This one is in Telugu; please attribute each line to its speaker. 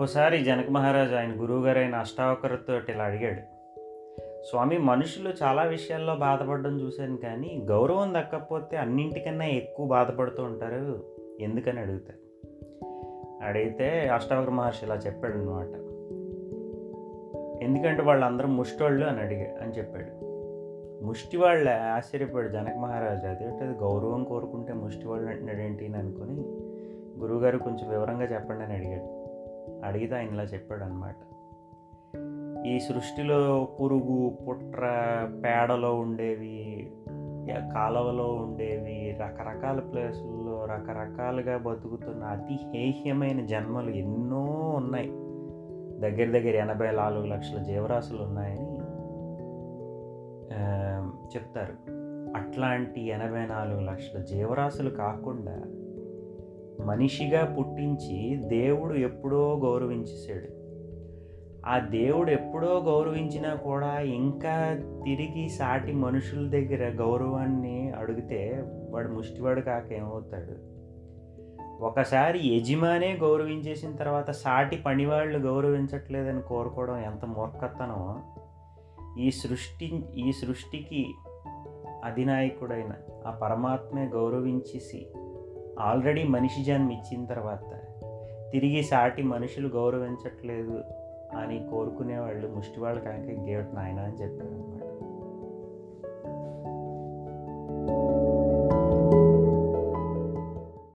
Speaker 1: ఓసారి జనక మహారాజు ఆయన గురువుగారైన అష్టావకరతో ఇలా అడిగాడు స్వామి మనుషులు చాలా విషయాల్లో బాధపడడం చూశాను కానీ గౌరవం దక్కకపోతే అన్నింటికన్నా ఎక్కువ బాధపడుతూ ఉంటారు ఎందుకని అడుగుతారు? అడిగితే అష్టావకర మహర్షి ఇలా చెప్పాడు అనమాట ఎందుకంటే వాళ్ళందరూ ముష్టోళ్ళు అని అడిగా అని చెప్పాడు. ముష్టి వాళ్ళ ఆశ్చర్యపోయాడు జనక మహారాజు అదేంటది గౌరవం కోరుకుంటే ముష్టి వాళ్ళు అంటున్నాడు ఏంటి అని అనుకుని గురువుగారు కొంచెం వివరంగా చెప్పండి అని అడిగాడు. అడిగితే ఆయన ఇలా చెప్పాడు అనమాట ఈ సృష్టిలో పురుగు పుట్ర పేడలో ఉండేవి కాలవలో కాలువలో ఉండేవి రకరకాల ప్లేసుల్లో రకరకాలుగా బతుకుతున్న అతి హేహ్యమైన జన్మలు ఎన్నో ఉన్నాయి. దగ్గర దగ్గర ఎనభై నాలుగు లక్షల జీవరాశులు ఉన్నాయని చెప్తారు. అట్లాంటి ఎనభై నాలుగు లక్షల జీవరాశులు కాకుండా మనిషిగా పుట్టించి దేవుడు ఎప్పుడో గౌరవించేశాడు. ఆ దేవుడు ఎప్పుడో గౌరవించినా కూడా ఇంకా తిరిగి సాటి మనుషుల దగ్గర గౌరవాన్ని అడిగితే వాడు ముష్టివాడు కాక ఏమవుతాడు? ఒకసారి యజమానే గౌరవించేసిన తర్వాత సాటి పనివాళ్ళు గౌరవించట్లేదని కోరుకోవడం ఎంత మూర్ఖతనో! ఈ సృష్టి ఈ సృష్టికి అధినాయకుడైన ఆ పరమాత్మే గౌరవించేసి ఆల్రెడీ మనిషి జన్మ ఇచ్చిన తర్వాత తిరిగి సాటి మనుషులు గౌరవించట్లేదు అని కోరుకునే వాళ్ళు ముష్టి వాళ్ళు కనుక గేట్ నాయన అని చెప్పారు అనమాట